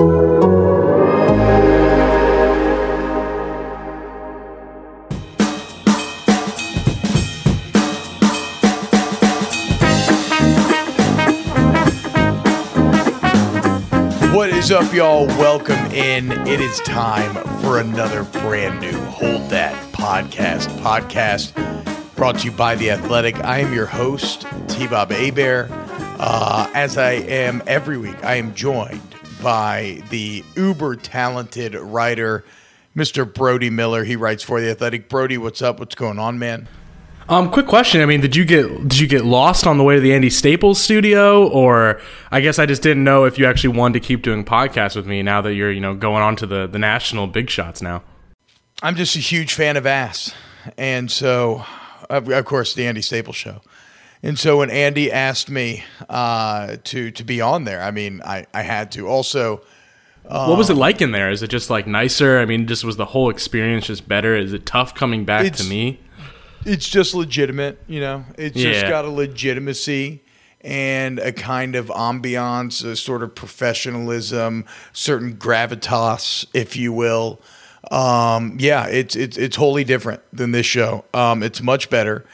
What is up, y'all? Welcome in. It is time for another brand new Hold That podcast. Podcast brought to you by The Athletic. I am your host, T Bob Hebert. Uh, as I am every week, I am joined by the uber talented writer, Mr. Brody Miller. He writes for The Athletic. Brody, what's up? What's going on, man? Um, quick question. I mean, did you get did you get lost on the way to the Andy Staples studio, or I guess I just didn't know if you actually wanted to keep doing podcasts with me now that you're you know going on to the the national big shots now. I'm just a huge fan of ass, and so of, of course the Andy Staples show. And so when Andy asked me uh, to to be on there, I mean, I, I had to. Also, what was it like in there? Is it just like nicer? I mean, just was the whole experience just better? Is it tough coming back to me? it's just legitimate, you know. It's just got a legitimacy and a kind of ambiance, a sort of professionalism, certain gravitas, if you will. Um, yeah, it's it's it's wholly different than this show. Um, it's much better.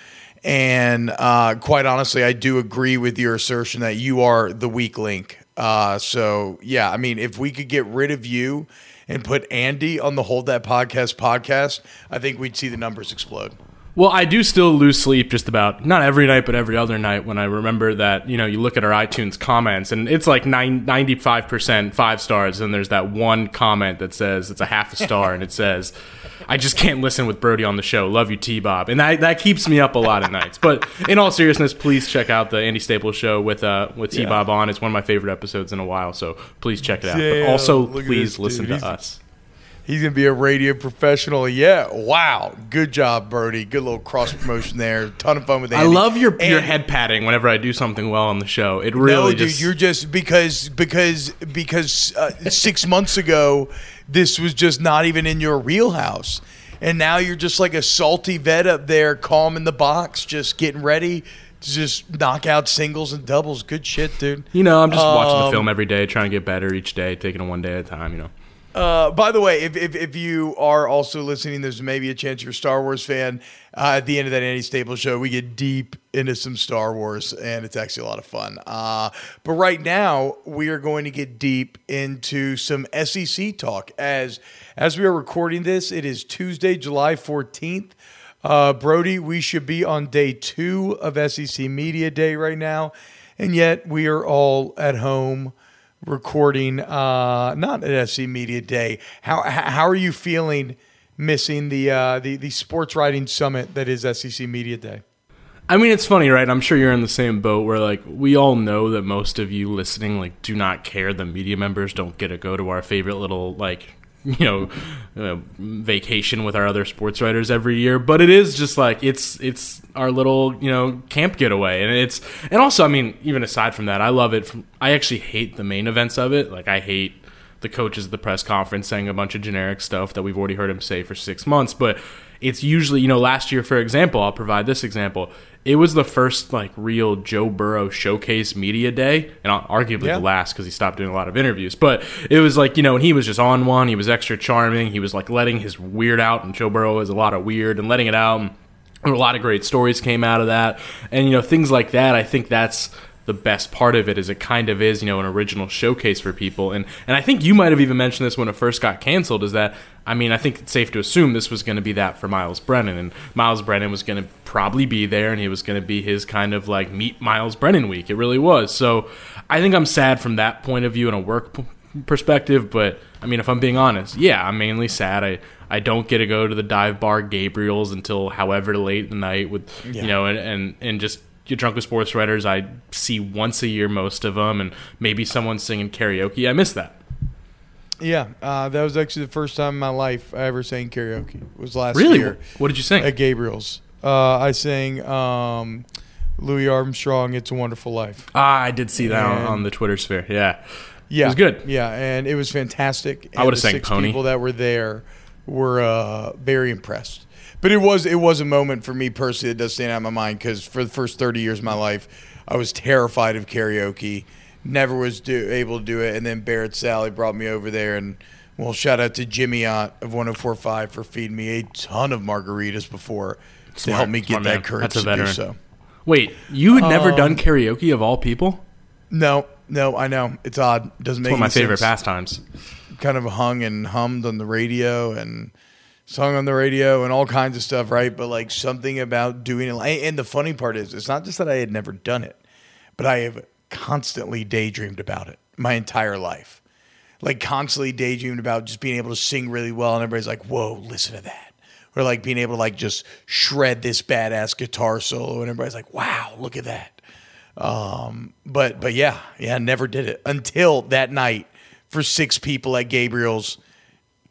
And uh, quite honestly, I do agree with your assertion that you are the weak link. Uh, so yeah, I mean, if we could get rid of you and put Andy on the Hold That Podcast podcast, I think we'd see the numbers explode. Well, I do still lose sleep just about not every night, but every other night when I remember that you know you look at our iTunes comments and it's like 95 percent five stars, and there's that one comment that says it's a half a star, and it says, "I just can't listen with Brody on the show. Love you, T Bob," and that that keeps me up a lot of nights. But in all seriousness, please check out the Andy Staples show with uh with T Bob on. It's one of my favorite episodes in a while, so please check it out. Yeah, but also, please listen dude. to He's- us. He's gonna be a radio professional. Yeah. Wow. Good job, Brody. Good little cross promotion there. Ton of fun with Andy. I love your your head patting whenever I do something well on the show. It No, really dude, just you're just because because because uh, six months ago this was just not even in your wheelhouse, and now you're just like a salty vet up there, calm in the box, just getting ready to just knock out singles and doubles. Good shit, dude. You know, I'm just watching the Um, film every day, trying to get better each day, taking it one day at a time. You know, Uh, by the way, if, if, if you are also listening, there's maybe a chance you're a Star Wars fan. Uh, at the end of that Andy Staples show, we get deep into some Star Wars, and it's actually a lot of fun. Uh, but right now, we are going to get deep into some SEC talk. As as we are recording this, it is Tuesday, July 14th. Uh, Brody, we should be on day two of SEC Media Day right now, and yet we are all at home recording uh not at SEC Media Day. How how are you feeling missing the uh the the sports writing summit that is SEC Media Day? I mean, it's funny, right? I'm sure you're in the same boat where, like, we all know that most of you listening, like, do not care. The media members don't get to go to our favorite little, like, you know, uh, vacation with our other sports writers every year. But it is just like it's it's our little you know camp getaway, and it's and also, I mean, even aside from that, I love it. From I actually hate the main events of it. Like, I hate the coaches at the press conference saying a bunch of generic stuff that we've already heard him say for six months. But it's usually, you know, last year, for example, I'll provide this example. It was the first like real Joe Burrow showcase media day, and arguably Yeah. the last because he stopped doing a lot of interviews. But it was like you know, and he was just on one. He was extra charming. He was like letting his weird out, and Joe Burrow is a lot of weird and letting it out. And a lot of great stories came out of that, and you know things like that. I think that's the best part of it is it kind of is you know an original showcase for people. And and I think you might have even mentioned this when it first got canceled is that I mean I think it's safe to assume this was going to be that for Myles Brennan. And Myles Brennan was going to probably be there and he was going to be his kind of like meet Myles Brennan week. It really was. So I think I'm sad from that point of view in a work p- perspective but I mean if I'm being honest yeah I'm mainly sad. I I don't get to go to the dive bar Gabriel's until however late the night with Yeah. you know and and, and just your drunk with sports writers I see once a year most of them and maybe someone singing karaoke I miss that Yeah, uh, that was actually the first time in my life I ever sang karaoke. It was last really year what did you sing at Gabriel's. Uh, I sang um, Louis Armstrong, "It's a Wonderful Life." ah I did see that on, And- on the Twitter sphere yeah Yeah, It was good. Yeah, and it was fantastic. I would've sang six Pony. People that were there were uh, very impressed. But it was it was a moment for me personally that does stand out in my mind because for the first thirty years of my life, I was terrified of karaoke never was do, able to do it. And then Barrett Sallee brought me over there, and well, shout out to Jimmy Ott of 104.5 for feeding me a ton of margaritas before to help me get smart that man. courage That's a to do so. Wait, you had never Um, done karaoke of all people? No, no, I know it's odd. It Doesn't make One of my any favorite pastimes. kind of hung and hummed on the radio and sung on the radio and all kinds of stuff, right? But like something about doing it. And the funny part is, it's not just that I had never done it, but I have constantly daydreamed about it my entire life. Like constantly daydreamed about just being able to sing really well, and everybody's like, "Whoa, listen to that!" Or like being able to like just shred this badass guitar solo, and everybody's like, "Wow, look at that!" Um, but but yeah, yeah, never did it until that night for six people at Gabriel's,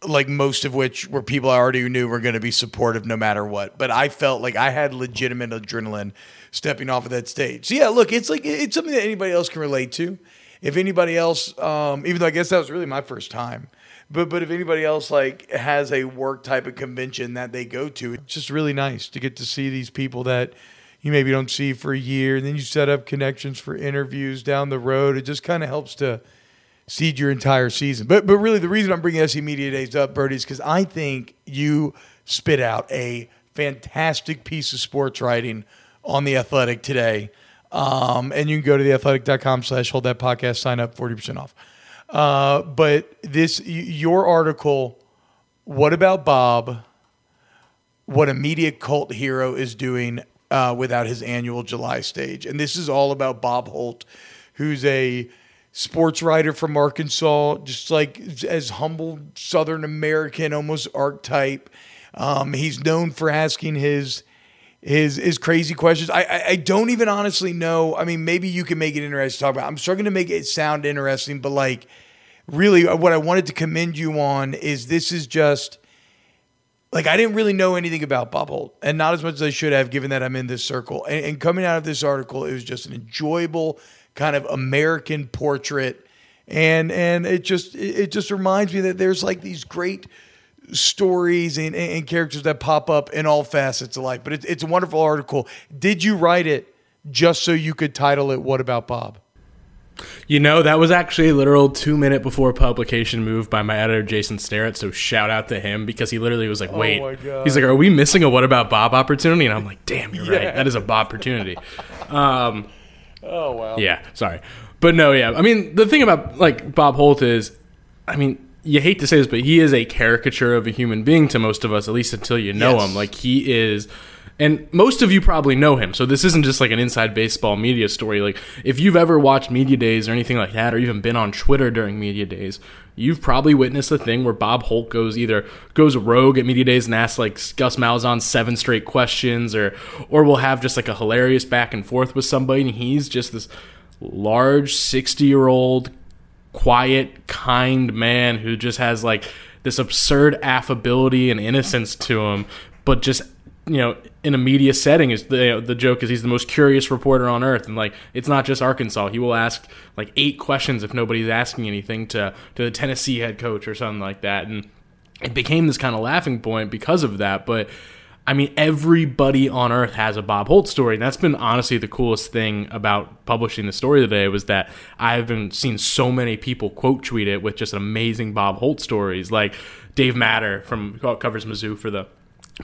like most of which were people I already knew were going to be supportive no matter what. But I felt like I had legitimate adrenaline stepping off of that stage. So yeah, look, it's like it's something that anybody else can relate to. If anybody else, um, even though I guess that was really my first time, but but if anybody else like has a work type of convention that they go to, it's just really nice to get to see these people that you maybe don't see for a year, and then you set up connections for interviews down the road. It just kind of helps to seed your entire season. But but really, the reason I'm bringing SEC Media Days up, Birdie, is because I think you spit out a fantastic piece of sports writing on the Athletic today. Um, and you can go to theathletic.com slash hold that podcast, sign up, 40% off. Uh, but this, your article, what about Bob? What a media cult hero is doing uh, without his annual July stage. And this is all about Bob Holt, who's a sports writer from Arkansas, just like as humble Southern American, almost archetype. Um, he's known for asking his his his crazy questions. I, I I don't even honestly know. I mean, maybe you can make it interesting to talk about. I'm struggling to make it sound interesting, but like really, what I wanted to commend you on is this is just like I didn't really know anything about Holt, and not as much as I should have, given that I'm in this circle. And, and coming out of this article, it was just an enjoyable kind of American portrait, and and it just it just reminds me that there's like these great stories and, and characters that pop up in all facets of life. But it's it's a wonderful article. Did you write it just so you could title it "What About Bob"? You know, that was actually a literal two minute before publication move by my editor, Jason Starrett. So shout out to him because he literally was like, wait. my God. He's like, are we missing a What About Bob opportunity? And I'm like, damn, you're Yeah. right. That is a Bob opportunity. Um, Oh wow! yeah, sorry. But no, yeah. I mean, the thing about like Bob Holt is, I mean, you hate to say this, but he is a caricature of a human being to most of us, at least until you know Yes. him. Like he is and most of you probably know him. So this isn't just like an inside baseball media story. Like if you've ever watched media days or anything like that or even been on Twitter during media days, you've probably witnessed a thing where Bob Holt goes either goes rogue at media days and asks like Gus Malzahn seven straight questions or or will have just like a hilarious back and forth with somebody and he's just this large 60 year old quiet, kind man who just has like this absurd affability and innocence to him, but just you know, in a media setting, is the you know, the joke is he's the most curious reporter on earth, and like it's not just Arkansas. He will ask like eight questions if nobody's asking anything to to the Tennessee head coach or something like that, and it became this kind of laughing point because of that. But I mean, everybody on earth has a Bob Holt story. And that's been honestly the coolest thing about publishing the story today was that I've been seeing so many people quote tweet it with just amazing Bob Holt stories. Like Dave Matter from covers Mizzou for the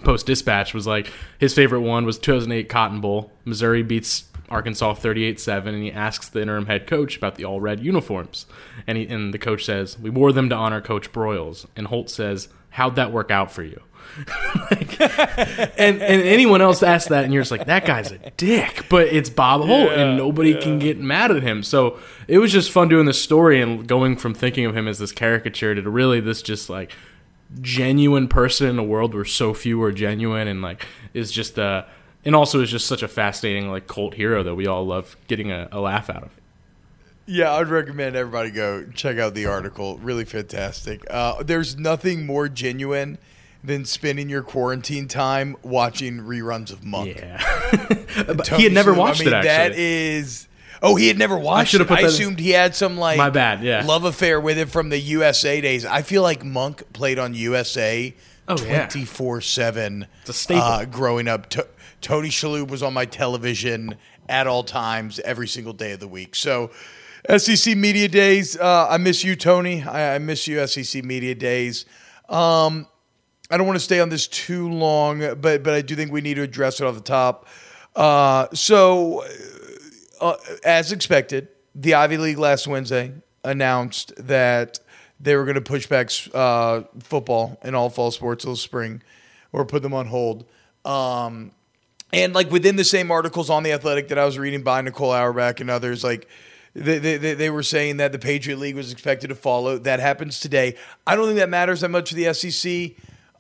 Post Dispatch was like his favorite one was 2008 Cotton Bowl. Missouri beats Arkansas 38-7 and he asks the interim head coach about the all red uniforms. And he and the coach says, "We wore them to honor coach Broyles." And Holt says, "How'd that work out for you?" like, and and anyone else asks that, and you're just like, that guy's a dick. But it's Bob Holt, and nobody can get mad at him. So it was just fun doing this story and going from thinking of him as this caricature to really this just like genuine person in a world where so few are genuine, and like is just uh and also is just such a fascinating like cult hero that we all love getting a, a laugh out of. Yeah, I'd recommend everybody go check out the article. Really fantastic. Uh, there's nothing more genuine than spending your quarantine time watching reruns of Monk. Yeah, he had never watched I mean, it. Actually, That is. Oh, he had never watched should've it. I assumed he had some like My bad, yeah. love affair with it from the USA days. I feel like Monk played on USA Oh, twenty four seven. It's a staple. Uh, growing up, To- Tony Shalhoub was on my television at all times, every single day of the week. So, SEC Media Days. Uh, I miss you, Tony. I, I, miss you, SEC Media Days. Um, I don't want to stay on this too long, but but I do think we need to address it off the top. Uh, so, uh, as expected, the Ivy League last Wednesday announced that they were going to push back uh, football and all fall sports till spring, or put them on hold. Um, and like within the same articles on the Athletic that I was reading by Nicole Auerbach and others, like they, they, they were saying that the Patriot League was expected to follow. That happens today. I don't think that matters that much for the SEC.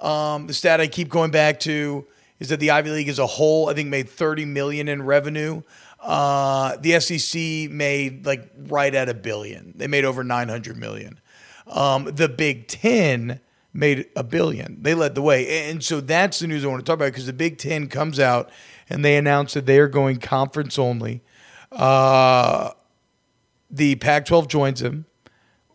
Um, the stat I keep going back to is that the Ivy League as a whole, I think, made 30 million in revenue. Uh, the SEC made like right at a billion. They made over 900 million. Um, the Big Ten made a billion. They led the way. And so that's the news I want to talk about because the Big Ten comes out and they announce that they are going conference only. Uh, the Pac 12 joins them.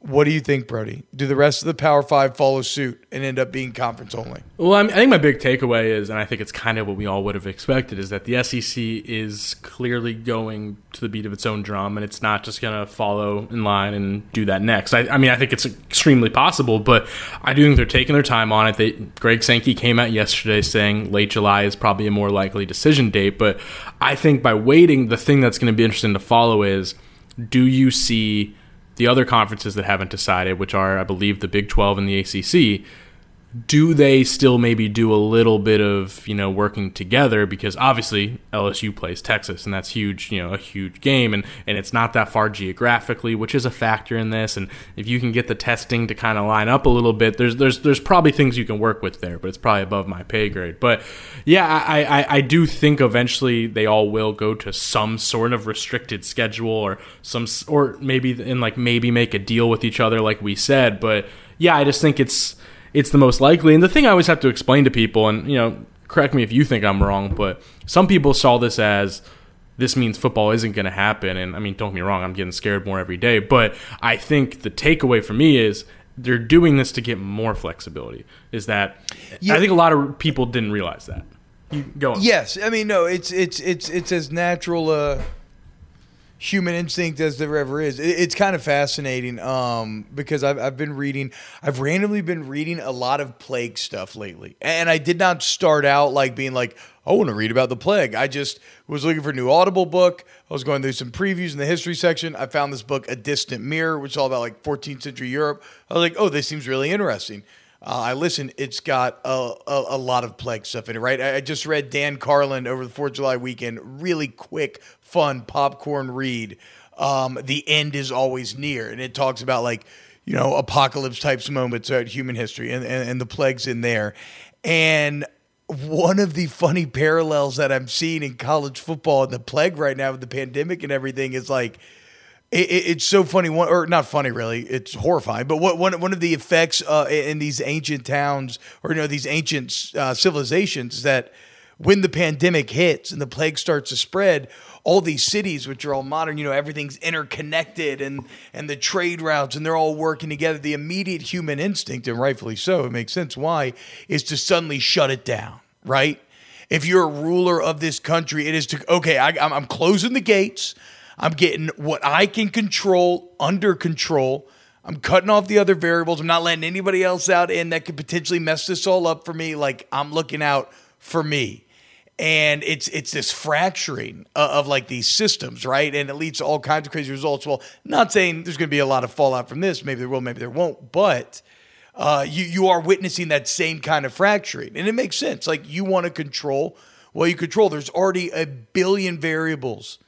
What do you think, Brody? Do the rest of the Power Five follow suit and end up being conference only? Well, I, think my big takeaway is, and I think it's kind of what we all would have expected, is that the SEC is clearly going to the beat of its own drum, and it's not just going to follow in line and do that next. I, I, mean, I think it's extremely possible, but I do think they're taking their time on it. They, Greg Sankey came out yesterday saying late July is probably a more likely decision date, but I think by waiting, the thing that's going to be interesting to follow is do you see the other conferences that haven't decided, which are, I believe, the Big 12 and the ACC, do they still maybe do a little bit of you know working together? Because obviously LSU plays Texas and that's huge you know a huge game and and it's not that far geographically which is a factor in this. And if you can get the testing to kind of line up a little bit there's there's there's probably things you can work with there but it's probably above my pay grade. But yeah I I, I do think eventually they all will go to some sort of restricted schedule or some or maybe in like maybe make a deal with each other like we said. But yeah I just think it's it's the most likely. And the thing I always have to explain to people, and you know, correct me if you think I'm wrong, but some people saw this as this means football isn't going to happen. And I mean, don't get me wrong, I'm getting scared more every day. But I think the takeaway for me is they're doing this to get more flexibility. Is that yeah. I think a lot of people didn't realize that. You go on. Yes, I mean, no, it's it's it's it's as natural. Uh human instinct as there ever is. it's kind of fascinating um, because I've, I've been reading, I've randomly been reading a lot of plague stuff lately. And I did not start out like being like, I want to read about the plague. I just was looking for a new Audible book. I was going through some previews in the history section. I found this book, A Distant Mirror, which is all about like 14th century Europe. I was like, oh, this seems really interesting. Uh, I listen. It's got a, a, a, lot of plague stuff in it, right? I, I just read Dan Carlin over the Fourth of July weekend. Really quick, fun popcorn read. Um, the end is always near, and it talks about like you know apocalypse types moments throughout human history, and, and, and the plagues in there. And one of the funny parallels that I'm seeing in college football and the plague right now with the pandemic and everything is like it, it, it's so funny, one, or not funny really. It's horrifying. But what, one one of the effects uh, in these ancient towns or you know these ancient uh, civilizations is that when the pandemic hits and the plague starts to spread, all these cities, which are all modern, you know, everything's interconnected and and the trade routes and they're all working together. The immediate human instinct, and rightfully so, it makes sense why, is to suddenly shut it down, right? If you're a ruler of this country, it is to okay, I, I'm closing the gates. I'm getting what I can control under control. I'm cutting off the other variables. I'm not letting anybody else out in that could potentially mess this all up for me. Like I'm looking out for me. And it's it's this fracturing of, of like these systems, right? And it leads to all kinds of crazy results. Well, not saying there's going to be a lot of fallout from this. Maybe there will, maybe there won't. But uh, you you are witnessing that same kind of fracturing, and it makes sense. Like you want to control, well, you control. There's already a billion variables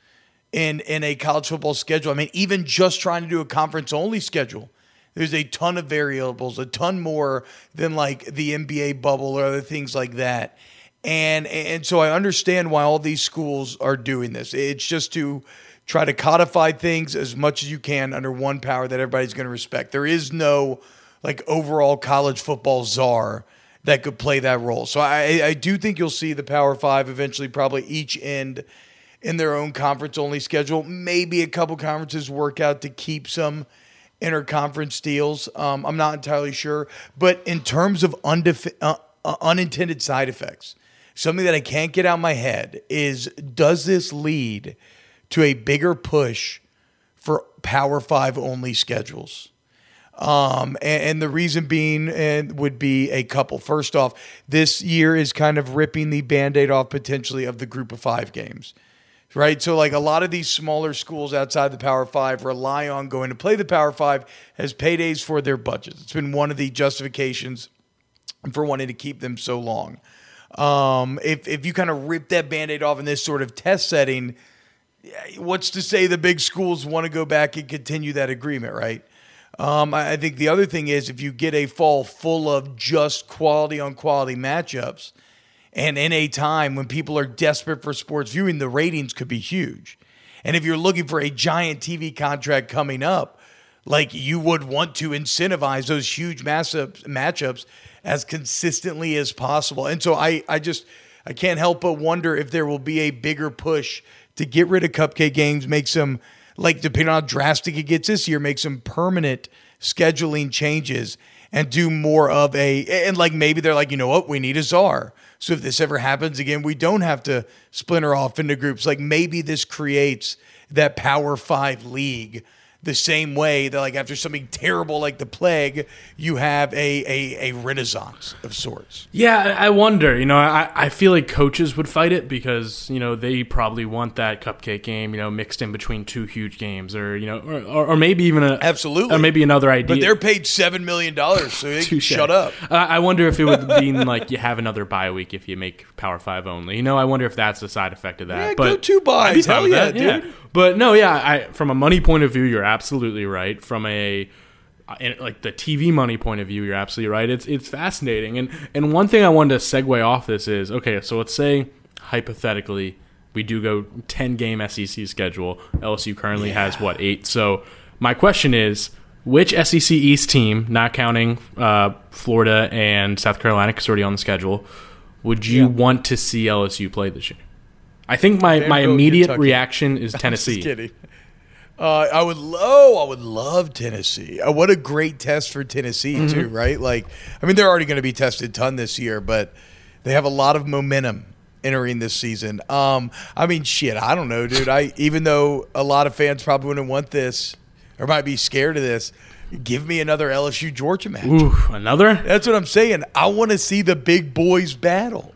in in a college football schedule. I mean, even just trying to do a conference only schedule, there's a ton of variables, a ton more than like the NBA bubble or other things like that. And and so I understand why all these schools are doing this. It's just to try to codify things as much as you can under one power that everybody's going to respect. There is no like overall college football czar that could play that role. So I, I do think you'll see the Power Five eventually probably each end in their own conference only schedule. Maybe a couple conferences work out to keep some interconference deals. Um, I'm not entirely sure. But in terms of uh, uh, unintended side effects, something that I can't get out of my head is does this lead to a bigger push for Power Five only schedules. Um, and, and, the reason being and would be a couple. First off, this year is kind of ripping the band-aid off potentially of the group of five games. Right. So like a lot of these smaller schools outside the Power Five rely on going to play the Power Five as paydays for their budgets. It's been one of the justifications for wanting to keep them so long. Um, if if you kind of rip that band-aid off in this sort of test setting, what's to say the big schools want to go back and continue that agreement, right? Um, I think the other thing is if you get a fall full of just quality on quality matchups, and in a time when people are desperate for sports viewing, the ratings could be huge. And if you're looking for a giant TV contract coming up, like you would want to incentivize those huge matchups, matchups as consistently as possible. And so I, I just I can't help but wonder if there will be a bigger push to get rid of cupcake games, make some like depending on how drastic it gets this year, make some permanent scheduling changes and do more of a and like maybe they're like, you know what, we need a czar. So if this ever happens again, we don't have to splinter off into groups. Like maybe this creates that Power Five league the same way that like after something terrible like the plague you have a, a, a renaissance of sorts. Yeah i wonder you know I, I feel like coaches would fight it because you know they probably want that cupcake game you know mixed in between two huge games or you know or, or, or maybe even a absolutely. or maybe another idea. but they're paid seven million dollars so they can shut up. Uh, i wonder if it would mean like you have another bye week if you make power five only. You know i wonder if that's the side effect of that yeah, but go two buys hell yeah, dude. Yeah. But no, yeah, I, from a money point of view, you're absolutely right. From a like the TV money point of view, you're absolutely right. It's it's fascinating. And and one thing I wanted to segue off this is okay. So let's say hypothetically we do go ten game SEC schedule. LSU currently yeah. has what eight. So my question is. Which SEC East team, not counting uh, Florida and South Carolina, because already on the schedule, would you yeah. want to see LSU play this year? I think my, my immediate Kentucky. reaction is Tennessee. Just kidding. Uh, I would oh, I would love Tennessee. Uh, what a great test for Tennessee mm-hmm. too, right? Like, I mean, they're already going to be tested ton this year, but they have a lot of momentum entering this season. Um, I mean, shit, I don't know, dude. I even though a lot of fans probably wouldn't want this or might be scared of this, give me another LSU Georgia match. Ooh, another? That's what I'm saying. I want to see the big boys battle.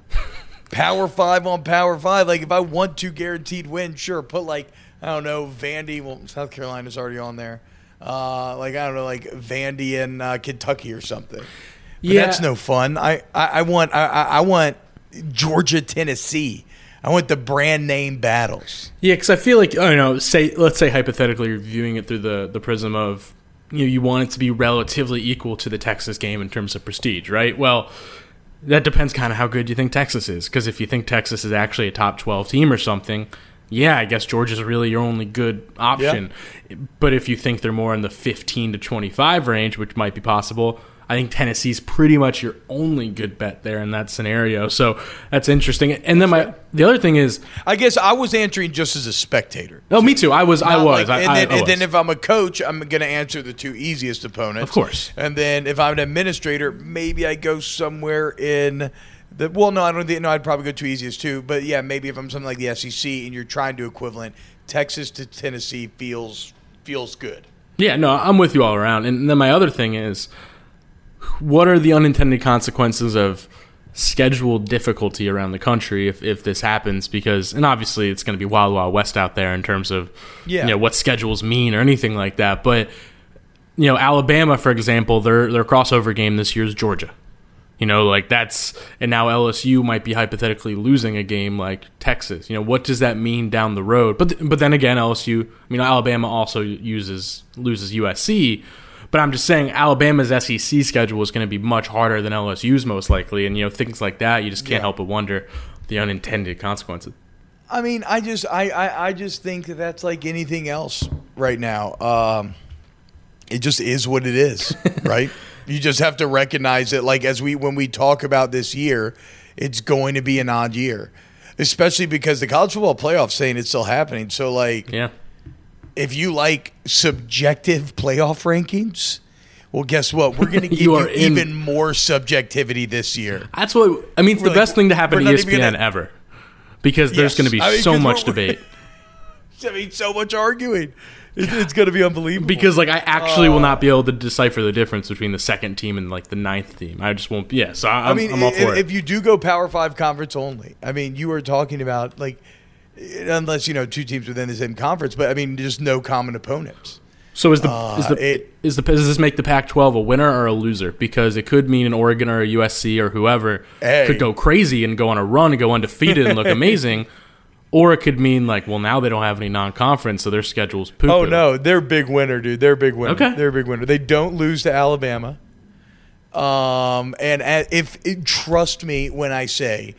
Power five on power five. Like if I want to guaranteed win, sure, put like I don't know Vandy. Well, South Carolina's already on there. Uh, like I don't know, like Vandy and uh, Kentucky or something. But yeah, that's no fun. I I, I want I, I want Georgia Tennessee. I want the brand name battles. Yeah, because I feel like I don't know. Say let's say hypothetically you're viewing it through the the prism of you know you want it to be relatively equal to the Texas game in terms of prestige, right? Well, that depends kind of how good you think Texas is. Because if you think Texas is actually a top 12 team or something, yeah, I guess Georgia's really your only good option. Yeah. But if you think they're more in the 15 to 25 range, which might be possible, I think Tennessee's pretty much your only good bet there in that scenario. So that's interesting. And then my the other thing is, I guess I was answering just as a spectator. Oh, me too. I was. I was. Like, and, I, then, I, and then, if I'm a coach, I'm going to answer the two easiest opponents, of course. And then if I'm an administrator, maybe I go somewhere in. The, well, no, I don't think. No, I'd probably go two easiest too. But yeah, maybe if I'm something like the SEC and you're trying to equivalent, Texas to Tennessee feels feels good. Yeah, no, I'm with you all around. And then my other thing is what are the unintended consequences of scheduled difficulty around the country if, if this happens? Because and obviously it's going to be wild wild west out there in terms of yeah. you know what schedules mean or anything like that but you know Alabama for example their their crossover game this year is Georgia. You know like that's and now LSU might be hypothetically losing a game like Texas. You know what does that mean down the road? But but then again LSU I mean Alabama also uses loses USC but I'm just saying Alabama's SEC schedule is going to be much harder than LSU's most likely, and you know things like that. You just can't yeah. help but wonder the unintended consequences. I mean, I just I, I, I just think that that's like anything else right now. Um, it just is what it is, right? You just have to recognize it. Like as we when we talk about this year, it's going to be an odd year, especially because the college football playoff saying it's still happening. So like, yeah if you like subjective playoff rankings, well, guess what? We're going to give you, you even more subjectivity this year. That's what I mean. It's we're the like, best thing to happen to ESPN gonna, ever because there's going to be I mean, so much debate. I mean, so much arguing. It- it's going to be unbelievable. because like I actually will not be uh, able to decipher the difference between the second team and like the ninth team. I just won't. Yeah, so I, I I'm, mean, I'm all if, for it. if you do go Power Five conference only, I mean, you are talking about like, unless you know two teams within the same conference, but I mean, just no common opponents. So is the Uh, is the it- is the does this make the Pac-12 a winner or a loser? Because it could mean an Oregon or a USC or whoever Hey. could go crazy and go on a run and go undefeated and look amazing, or it could mean like, well, now they don't have any non-conference, so their schedule's poo. Oh no, they're a big winner, dude. They're a big winner. Okay. they're a big winner. They don't lose to Alabama. Um, and a- if trust me when I say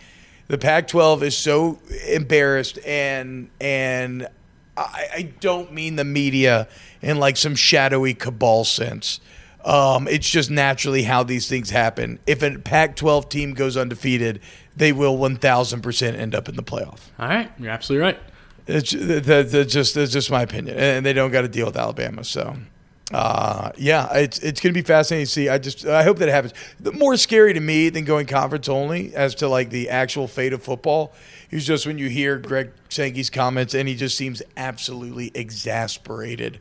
the Pac-12 is so embarrassed, and and I, I don't mean the media in like some shadowy cabal sense. Um, it's just naturally how these things happen. If a Pac-12 team goes undefeated, they will 1,000% end up in the playoff. All right, you're absolutely right. It's that, that's just that's just my opinion, and they don't got to deal with Alabama. So, uh, yeah, it's it's going to be fascinating to see. I just I hope that happens. The more scary to me than going conference only, as to like the actual fate of football, is just when you hear Greg Sankey's comments, and he just seems absolutely exasperated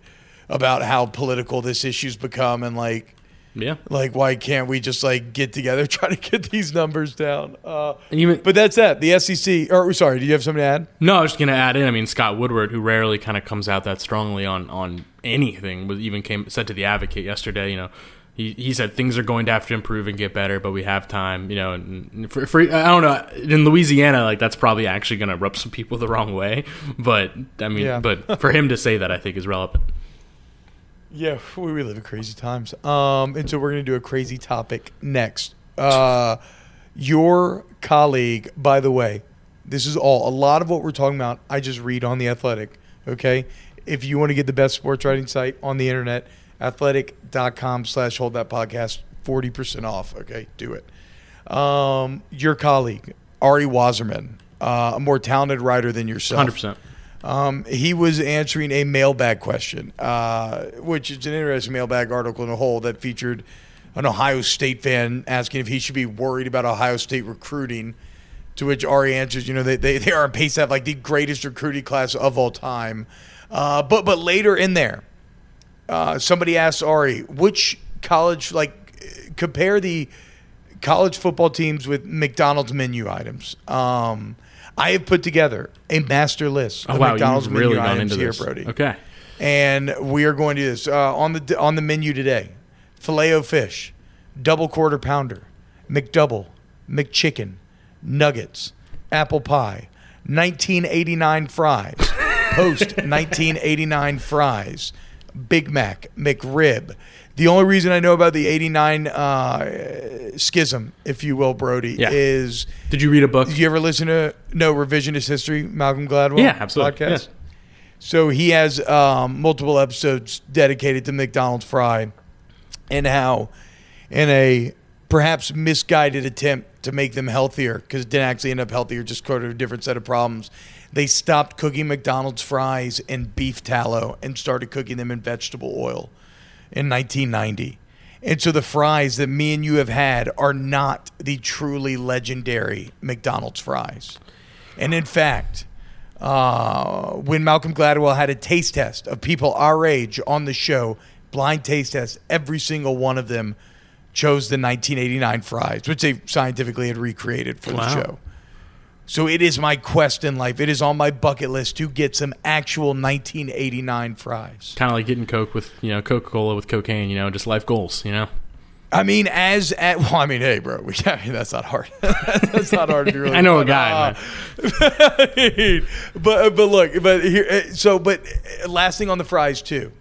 about how political this issue's become, and like Yeah, like why can't we just like get together try to get these numbers down? Uh, and even but that's that. The SEC. Or sorry, do you have something to add? No, I was just gonna add in. I mean, Scott Woodward, who rarely kind of comes out that strongly on on anything, was even came said to the Advocate yesterday. You know, he he said things are going to have to improve and get better, but we have time. You know, and for, for I don't know in Louisiana, like that's probably actually gonna rub some people the wrong way. But I mean, Yeah. but for him to say that, I think is relevant. Yeah, we, we live in crazy times. Um, and so we're going to do a crazy topic next. Uh, your colleague, by the way, this is all a lot of what we're talking about. I just read on the Athletic. Okay, if you want to get the best sports writing site on the internet, athletic.com/slash hold that podcast, forty percent off. Okay, do it. Um, your colleague Ari Wasserman, uh, a more talented writer than yourself, Hundred percent. Um, he was answering a mailbag question, uh, which is an interesting mailbag article in a whole that featured an Ohio State fan asking if he should be worried about Ohio State recruiting. To which Ari answers, you know, they, they, they are on pace to have like the greatest recruiting class of all time. Uh, but but later in there, uh, somebody asked Ari, which college, like, compare the college football teams with McDonald's menu items. Um, I have put together a master list Oh of wow, McDonald's you've really menu items into here, this. Brody. Okay. And we are going to do this uh, on the on the menu today: filet o fish, double quarter pounder, McDouble, McChicken, nuggets, apple pie, 1989 fries, post 1989 fries, Big Mac, McRib. The only reason I know about the 89 uh, schism, if you will, Brody, Yeah. is Did you read a book? did you ever listen to No Revisionist History, Malcolm Gladwell? Yeah, absolutely. Podcast? Yeah. So he has um, multiple episodes dedicated to McDonald's fry and how, in a perhaps misguided attempt to make them healthier, because it didn't actually end up healthier, just created a different set of problems, they stopped cooking McDonald's fries in beef tallow and started cooking them in vegetable oil in 1990. And so the fries that me and you have had are not the truly legendary McDonald's fries. And in fact, uh, when Malcolm Gladwell had a taste test of people our age on the show, blind taste test, every single one of them chose the 1989 fries, which they scientifically had recreated for the show. So it is my quest in life. It is on my bucket list to get some actual 1989 fries. Kind of like getting Coke with you know Coca Cola with cocaine. You know, just life goals. You know. I mean, as at well, I mean, hey, bro, we, I mean, that's not hard. that's not hard to be really. I know a guy, Uh, but but look, but here, uh, so but uh, last thing on the fries too,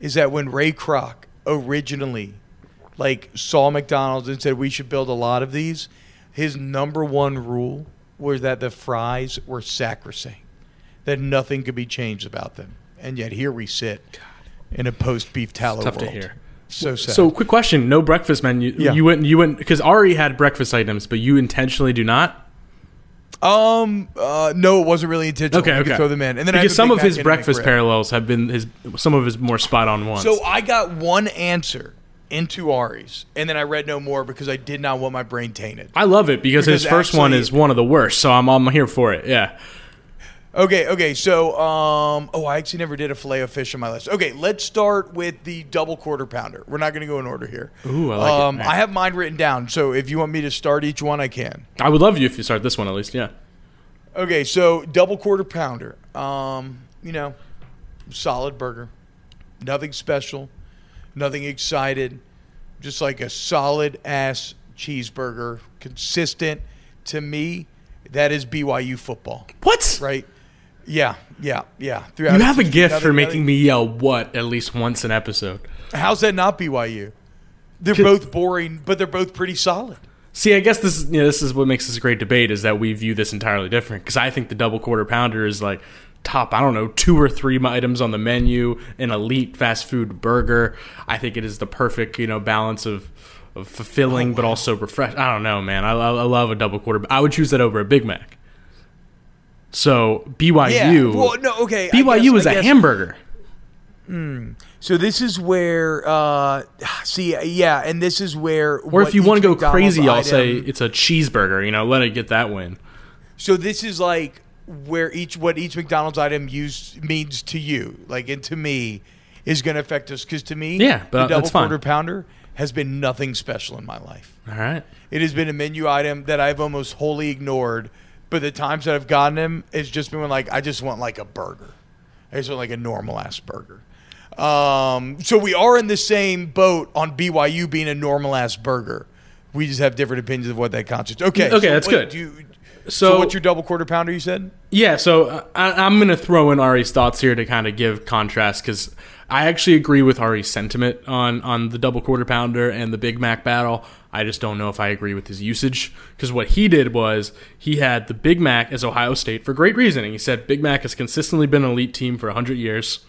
is that when Ray Kroc originally, like, saw McDonald's and said we should build a lot of these, his number one rule was that the fries were sacrosanct, that nothing could be changed about them, and yet here we sit in a post beef tallow tough to world. hear. So sad. So, quick question: No breakfast menu. Yeah. You went. You went because Ari had breakfast items, but you intentionally do not. Um, uh, no, it wasn't really intentional. Okay, You okay. Throw them in, and then because some of his breakfast parallels have been his some of his more spot on ones. So I got one answer into Ari's, and then I read no more because I did not want my brain tainted. I love it because, his Because first one is one of the worst. So I'm I'm here for it. Yeah. Okay, okay. So, um, oh, I actually never did a filet of fish on my list. Okay, let's start with the double quarter pounder. We're not going to go in order here. Ooh, I like it. um, Yeah. I have mine written down. So, if you want me to start each one, I can. I would love you if you start this one at least. Yeah. Okay, so double quarter pounder. Um, you know, solid burger. Nothing special, nothing excited. Just like a solid ass cheeseburger, consistent. To me, that is BYU football, What? right? Yeah, yeah, yeah. Throughout You have a gift for making nothing- me yell "what" at least once an episode. How's that not BYU? They're both boring, but they're both pretty solid. See, I guess this is you know, this is what makes this a great debate is that we view this entirely different because I think the double quarter pounder is like top I don't know two or three items on the menu, an elite fast food burger. I think it is the perfect you know balance of. Of fulfilling, but also refresh. I don't know, man. I, I, I love a double quarter. I would choose that over a Big Mac. So BYU, Yeah. Well, no, okay. BYU guess- is a hamburger. So this is where, uh, see, yeah, and this is where. Or if you want to go crazy, I'll say it's a cheeseburger. You know, let it get that win. So this is like where each what each McDonald's item used means to you, like and to me, is going to affect us. Because to me, Yeah, but the double quarter pounder has been nothing special in my life. All right. It has been a menu item that I've almost wholly ignored. But the times that I've gotten them, it's just been like I just want like a burger. I just want like a normal ass burger. Um, so we are in the same boat on BYU being a normal ass burger. We just have different opinions of what that constitutes. Okay, Okay, so that's wait, good. do you- So- so, what's your double quarter pounder? You said. Yeah, so uh, I, I'm going to throw in Ari's thoughts here to kind of give contrast because I actually agree with Ari's sentiment on on the double quarter pounder and the Big Mac battle. I just don't know if I agree with his usage because what he did was he had the Big Mac as Ohio State for great reasoning. He said Big Mac has consistently been an elite team for 100 years.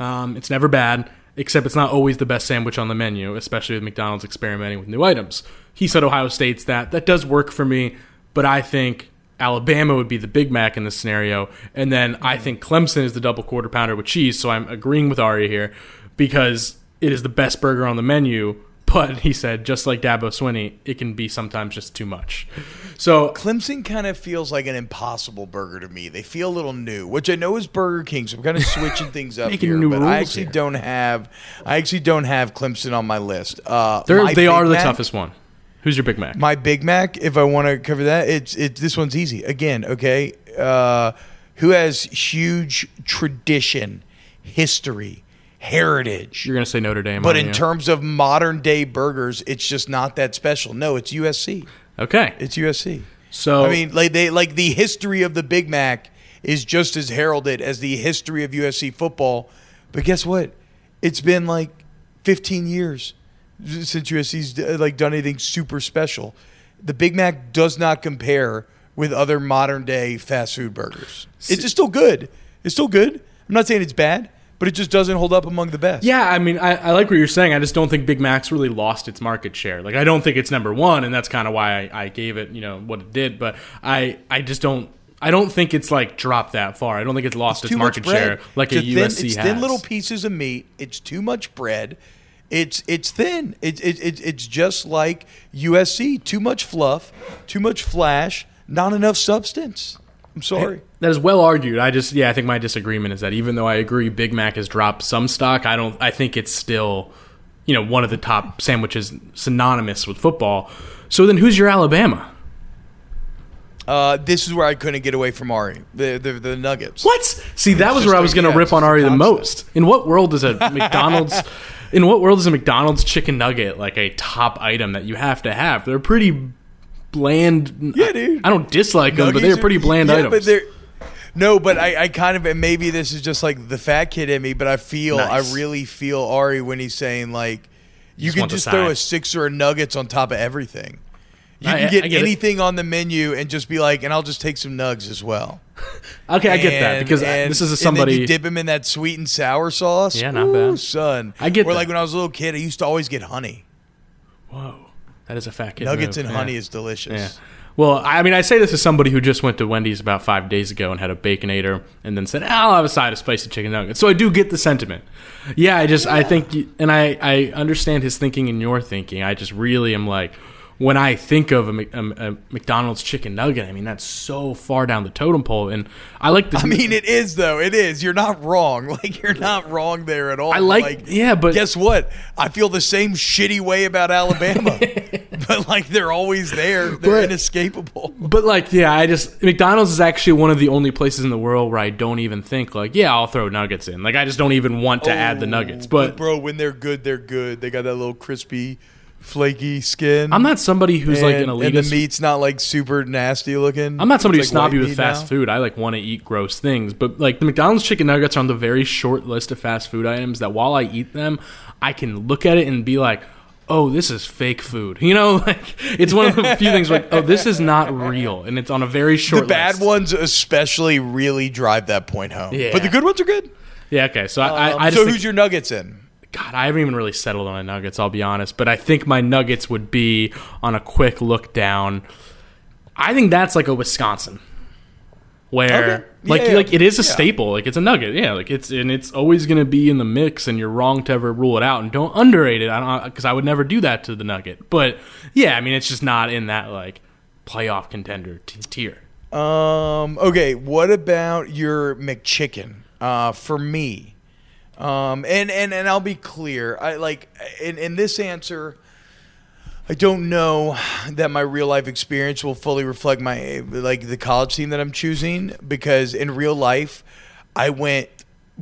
Um, it's never bad, except it's not always the best sandwich on the menu, especially with McDonald's experimenting with new items. He said Ohio State's that. That does work for me, but I think Alabama would be the Big Mac in this scenario. And then I think Clemson is the double quarter pounder with cheese. So I'm agreeing with Ari here because it is the best burger on the menu. But he said, just like Dabo Swinney, it can be sometimes just too much. So Clemson kind of feels like an impossible burger to me. They feel a little new, which I know is Burger King, so I'm kind of switching things up here. new but I actually here. don't have, I actually don't have Clemson on my list. Uh, my they are the Mac- toughest one. Who's your Big Mac? My Big Mac, if I want to cover that, it's it's this one's easy. Again, okay, uh, who has huge tradition, history, heritage. You're going to say Notre Dame. but in you? terms of modern day burgers, it's just not that special. No, it's USC. Okay. It's USC. So I mean, like they like the history of the Big Mac is just as heralded as the history of USC football. But guess what? It's been like 15 years since USC's uh, like done anything super special. The Big Mac does not compare with other modern day fast food burgers. It's just still good. It's still good. I'm not saying it's bad, but it just doesn't hold up among the best. Yeah, I mean, I, I like what you're saying. I just don't think Big Mac's really lost its market share. Like, I don't think it's number one, and that's kind of why I, I gave it, you know, what it did. But I, I just don't. I don't think it's like dropped that far. I don't think it's lost its too market share like It's a thin, USC It's has. thin little pieces of meat. It's too much bread. It's it's thin. It's it, it, it's just like USC. Too much fluff. Too much flash. Not enough substance. I'm sorry. That is well argued. I just, yeah, I think my disagreement is that even though I agree Big Mac has dropped some stock, I don't. I think it's still, you know, one of the top sandwiches synonymous with football. So then, who's your Alabama? Uh, this is where I couldn't get away from Ari. The the, the Nuggets. What? See, that was just where I was going to yeah, rip on Ari the most. In what world is a McDonald's? In what world is a McDonald's chicken nugget like a top item that you have to have? They're pretty bland. Yeah, dude. I don't dislike them, but they're pretty are- bland yeah, items. But they're no, but I, I kind of and maybe this is just like the fat kid in me, but I feel Nice. I really feel Ari when he's saying like you Just can just throw a six or a nuggets on top of everything. You I- can get, get it. anything on the menu and just be like, and I'll just take some nugs as well. okay, I get that And- because I- this is a and then somebody. you dip them in that sweet and sour sauce. Yeah, not Ooh, bad. son. I get Or that. like when I was a little kid, I used to always get honey. Whoa, that is a fat kid. Nuggets move, and yeah. honey is delicious. Yeah. Well, I mean, I say this as somebody who just went to Wendy's about five days ago and had a baconator, and then said, "Ah, "I'll have a side of spicy chicken nuggets." So I do get the sentiment. Yeah, I just I think, and I I understand his thinking and your thinking. I just really am like, when I think of a, a, a McDonald's chicken nugget, I mean that's so far down the totem pole, and I like the. I mean, it is though. It is. You're not wrong. Like you're not wrong there at all. I like- yeah, but- guess what? I feel the same shitty way about Alabama. but like they're always there. They're But- inescapable. But like, yeah, I just McDonald's is actually one of the only places in the world where I don't even think like, yeah, I'll throw nuggets in. Like, I just don't even want to add the nuggets. Oh, but bro, when they're good, they're good. They got that little crispy, flaky skin. I'm not somebody who's like an and, and the meat's not like super nasty looking. I'm not somebody who's like snobby with fast now. food. I like want to eat gross things, but like the McDonald's chicken nuggets are on the very short list of fast food items that while I eat them, I can look at it and be like, "Oh, this is fake food." You know, like it's one of the few things like, "Oh, this is not real," and it's on a very short. List. The bad list. ones especially really drive that point home. Yeah. But the good ones are good. Yeah. Okay. So I, Um, I, I just so think- who's your nuggets in? God, I haven't even really settled on my nuggets. I'll be honest, but I think my nuggets would be on a quick look down. I think that's like a Wisconsin, where Okay. like Yeah, yeah. like it is a Yeah. staple. Like it's a nugget. Yeah, like it's and it's always going to be in the mix. And you're wrong to ever rule it out. And don't underrate it. I don't because I would never do that to the nugget. But yeah, I mean it's just not in that like playoff contender t- tier. Um. Okay. What about your McChicken? Uh, for me, um, and and and I'll be clear. I like in in this answer. I don't know that my real life experience will fully reflect my like the college team that I'm choosing because in real life, I went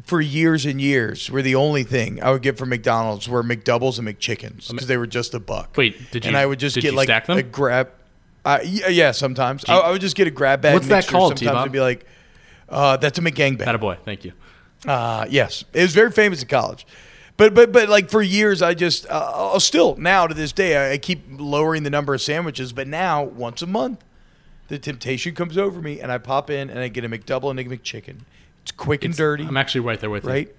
for years and years where the only thing I would get from McDonald's were McDoubles and McChickens because they were just a buck. Wait, did you? and I would just get like them? a grab. Uh, yeah, yeah, sometimes I, I would just get a grab bag. What's that called, Sometimes T-Bob? it'd be like, uh, that's a McGangbang. That a boy. Thank you. Uh, yes, it was very famous in college, but but but like for years, I just uh, I'll still now to this day I, I keep lowering the number of sandwiches, but now once a month, the temptation comes over me, and I pop in and I get a McDouble and a McChicken. It's quick and dirty, I'm actually right there with you. right?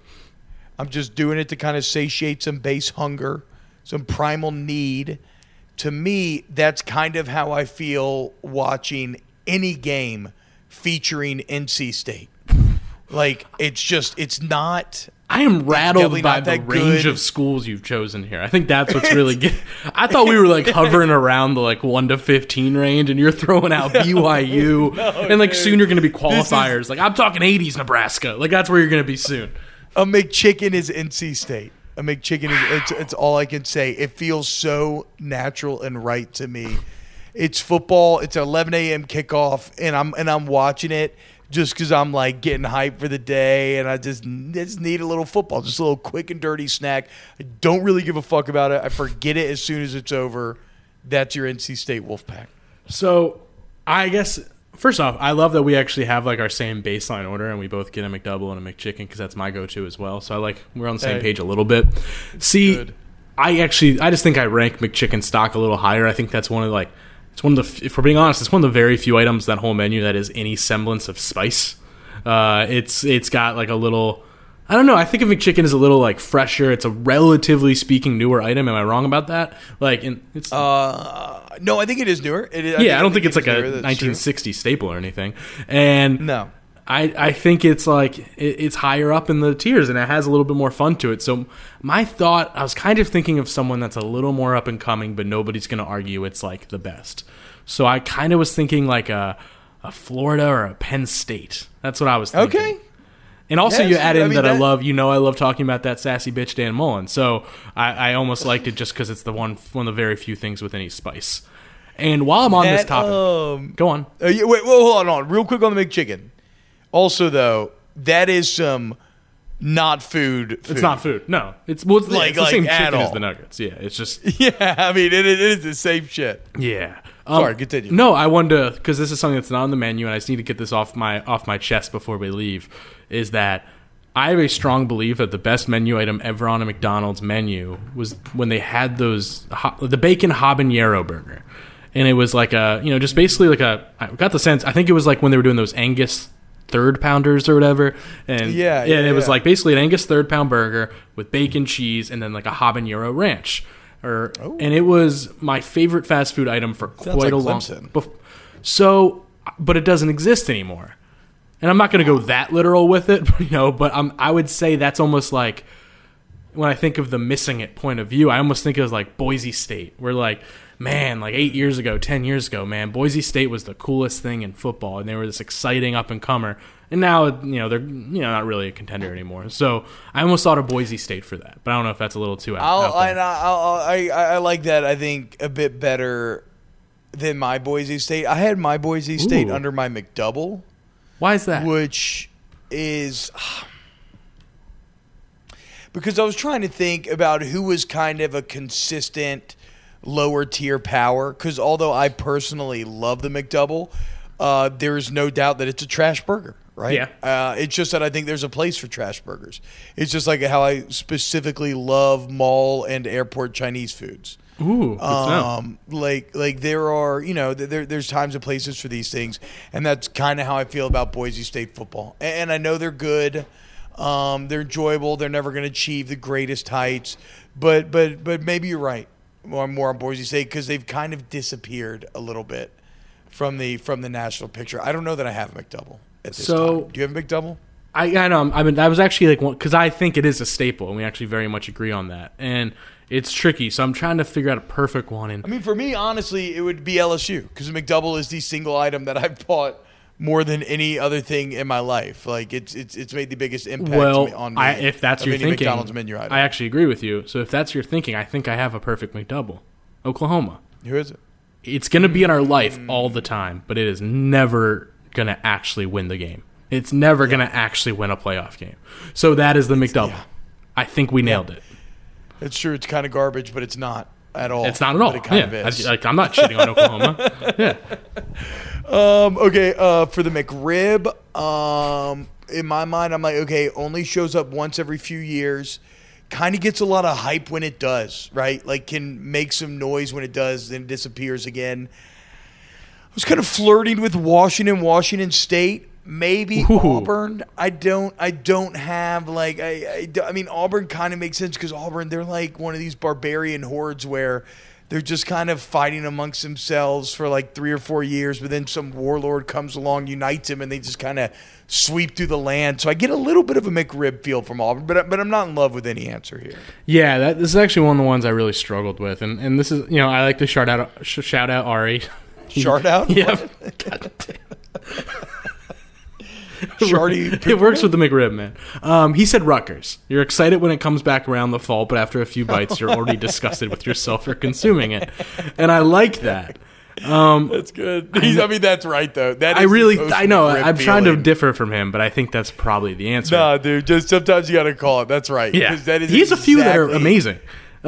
I'm just doing it to kind of satiate some base hunger, some primal need. To me, that's kind of how I feel watching any game featuring NC State. Like it's just it's not I am rattled by the range good. of schools you've chosen here. I think that's what's really good. I thought we were like hovering around the like one to fifteen range, and you're throwing out BYU, and like dude. soon you're going to be is- qualifiers. like I'm talking '80s Nebraska. Like that's where you're going to be soon. a McChicken is NC State. A McChicken is it's, it's all I can say. It feels so natural and right to me. It's football. It's an 11 a.m. kickoff, and I'm and I'm watching it just because I'm like getting hyped for the day, and I just just need a little football, just a little quick and dirty snack. I don't really give a fuck about it. I forget it as soon as it's over. That's your NC State Wolfpack. So I guess first off, I love that we actually have like our same baseline order, and we both get a McDouble and a McChicken because that's my go-to as well. So I like we're on the same Hey. page a little bit. See, good. I actually I just think I rank McChicken stock a little higher. I think that's one of like it's one of the if we're being honest, it's one of the very few items that whole menu that is any semblance of spice. Uh, it's it's got like a little. I don't know. I think of McChicken is a little like fresher. It's a relatively speaking newer item. Am I wrong about that? Like, in, it's Uh, no, I think it is newer. It is, yeah, I don't think, it's like a newer, that's true. 1960 staple or anything. And No. I, I think it's like it, it's higher up in the tiers and it has a little bit more fun to it. So my thought, I was kind of thinking of someone that's a little more up and coming, but nobody's going to argue it's like the best. So I kind of was thinking like a a Florida or a Penn State. That's what I was thinking. Okay. And also, Yeah, you add I in mean, that, I love, you know, I love talking about that sassy bitch Dan Mullen. So I, I almost liked it just because it's the one one of the very few things with any spice. And while I'm on this topic, um, go on. Uh, yeah, wait, well, hold on, real quick on the McChicken. Also, though, that is some not food. food. It's not food. No, it's well, it's, Like- it's the like same chicken as the nuggets. Yeah, it's just Yeah, I mean, it, is- it is the same shit. yeah. Um, Sorry, continue. No, I wanted to because this is something that's not on the menu, and I just need to get this off my off my chest before we leave. Is that I have a strong belief that the best menu item ever on a McDonald's menu was when they had those the bacon habanero burger, and it was like a you know just basically like a I got the sense I think it was like when they were doing those Angus third pounders or whatever, and Yeah, yeah, and yeah, it was like basically an Angus third pound burger with bacon, cheese, and then like a habanero ranch. Or, and it was my favorite fast food item for quite like a long. Bef- so, but it doesn't exist anymore. And I'm not going to go that literal with it, you know. But I'm, I would say that's almost like when I think of the missing it point of view, I almost think it was like Boise State. We're like, man, like eight years ago, ten years ago, man, Boise State was the coolest thing in football, and they were this exciting up and comer. And now, you know, they're you know not really a contender anymore. So I almost thought of Boise State for that, but I don't know if that's a little too out, out I, there. I, I, I like that. I think a bit better than my Boise State. I had my Boise State Ooh. under my McDouble, Why is that? which is because I was trying to think about who was kind of a consistent lower tier power. Because although I personally love the McDouble, uh, there is no doubt that it's a trash burger. Right. Yeah. Uh, it's just that I think there's a place for trash burgers. It's just like how I specifically love mall and airport Chinese foods. Ooh, good to know. Um, like like there are you know there there's times and places for these things, and that's kind of how I feel about Boise State football. And, and I know they're good, um, they're enjoyable. They're never going to achieve the greatest heights, but but but maybe you're right. More and more on Boise State because they've kind of disappeared a little bit from the from the national picture. I don't know that I have a McDouble at this So- time. Do you have a McDouble? I, I know. I mean, I was actually like, because I think it is a staple, and we actually very much agree on that. And it's tricky, so I'm trying to figure out a perfect one. And I mean, for me, honestly, it would be LSU because a McDouble is the single item that I've bought more than any other thing in my life. Like it's it's it's made the biggest impact well, on me. I, if that's your thinking, McDonald's menu item. I actually agree with you. So if that's your thinking, I think I have a perfect McDouble. Oklahoma. Who is it? It's going to be in our life mm. all the time, but it is never going to actually win the game. It's never going to actually win a playoff game. So that is the McDouble. yeah. I think we nailed it. It's true. It's kind of garbage, but it's not at all. It's not at all. But it kind yeah, of is. I, like, I'm not shitting on Oklahoma. Yeah. Um, okay, uh, for the McRib, um, in my mind, I'm like, okay, only shows up once every few years. Kind of gets a lot of hype when it does, right? Like, can make some noise when it does, then disappears again. I was kind of flirting with Washington, Washington State, maybe Ooh. Auburn. I don't, I don't have like, I, I, I mean, Auburn kind of makes sense because Auburn, they're like one of these barbarian hordes where they're just kind of fighting amongst themselves for like three or four years, but then some warlord comes along, unites them, and they just kind of sweep through the land. So I get a little bit of a McRib feel from Auburn, but but I'm not in love with any answer here. Yeah, that, this is actually one of the ones I really struggled with, and and this is you know I like to shout out sh- shout out Ari. Shard out, yeah, God damn. Shardy. it works with the McRib man. Um, he said Rutgers. You're excited when it comes back around the fall, but after a few bites, you're already disgusted with yourself for consuming it, and I like that. That's good. I mean, that's right though. That I really, I know. I'm trying to differ from him, but I think that's probably the answer. Nah, dude. Just sometimes you got to call it. That's right. yeah, That is he has a few that are amazing.